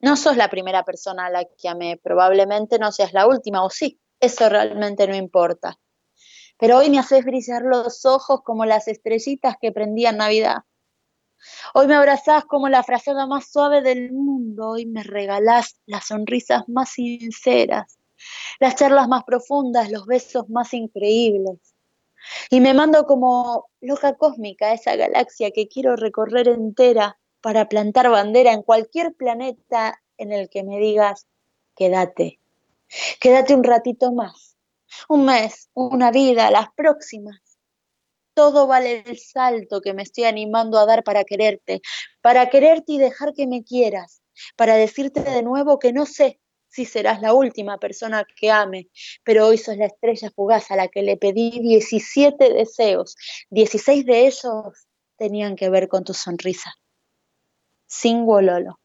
No sos la primera persona a la que amé, probablemente no seas la última, o sí, eso realmente no importa. Pero hoy me haces brillar los ojos como las estrellitas que prendían Navidad. Hoy me abrazás como la frazada más suave del mundo, hoy me regalás las sonrisas más sinceras, las charlas más profundas, los besos más increíbles. Y me mando como loca cósmica a esa galaxia que quiero recorrer entera para plantar bandera en cualquier planeta en el que me digas, quédate, quédate un ratito más, un mes, una vida, las próximas. Todo vale el salto que me estoy animando a dar para quererte, para quererte y dejar que me quieras, para decirte de nuevo que no sé si serás la última persona que ame, pero hoy sos la estrella fugaz a la que le pedí 17 deseos. 16 de ellos tenían que ver con tu sonrisa. Sin Lolo.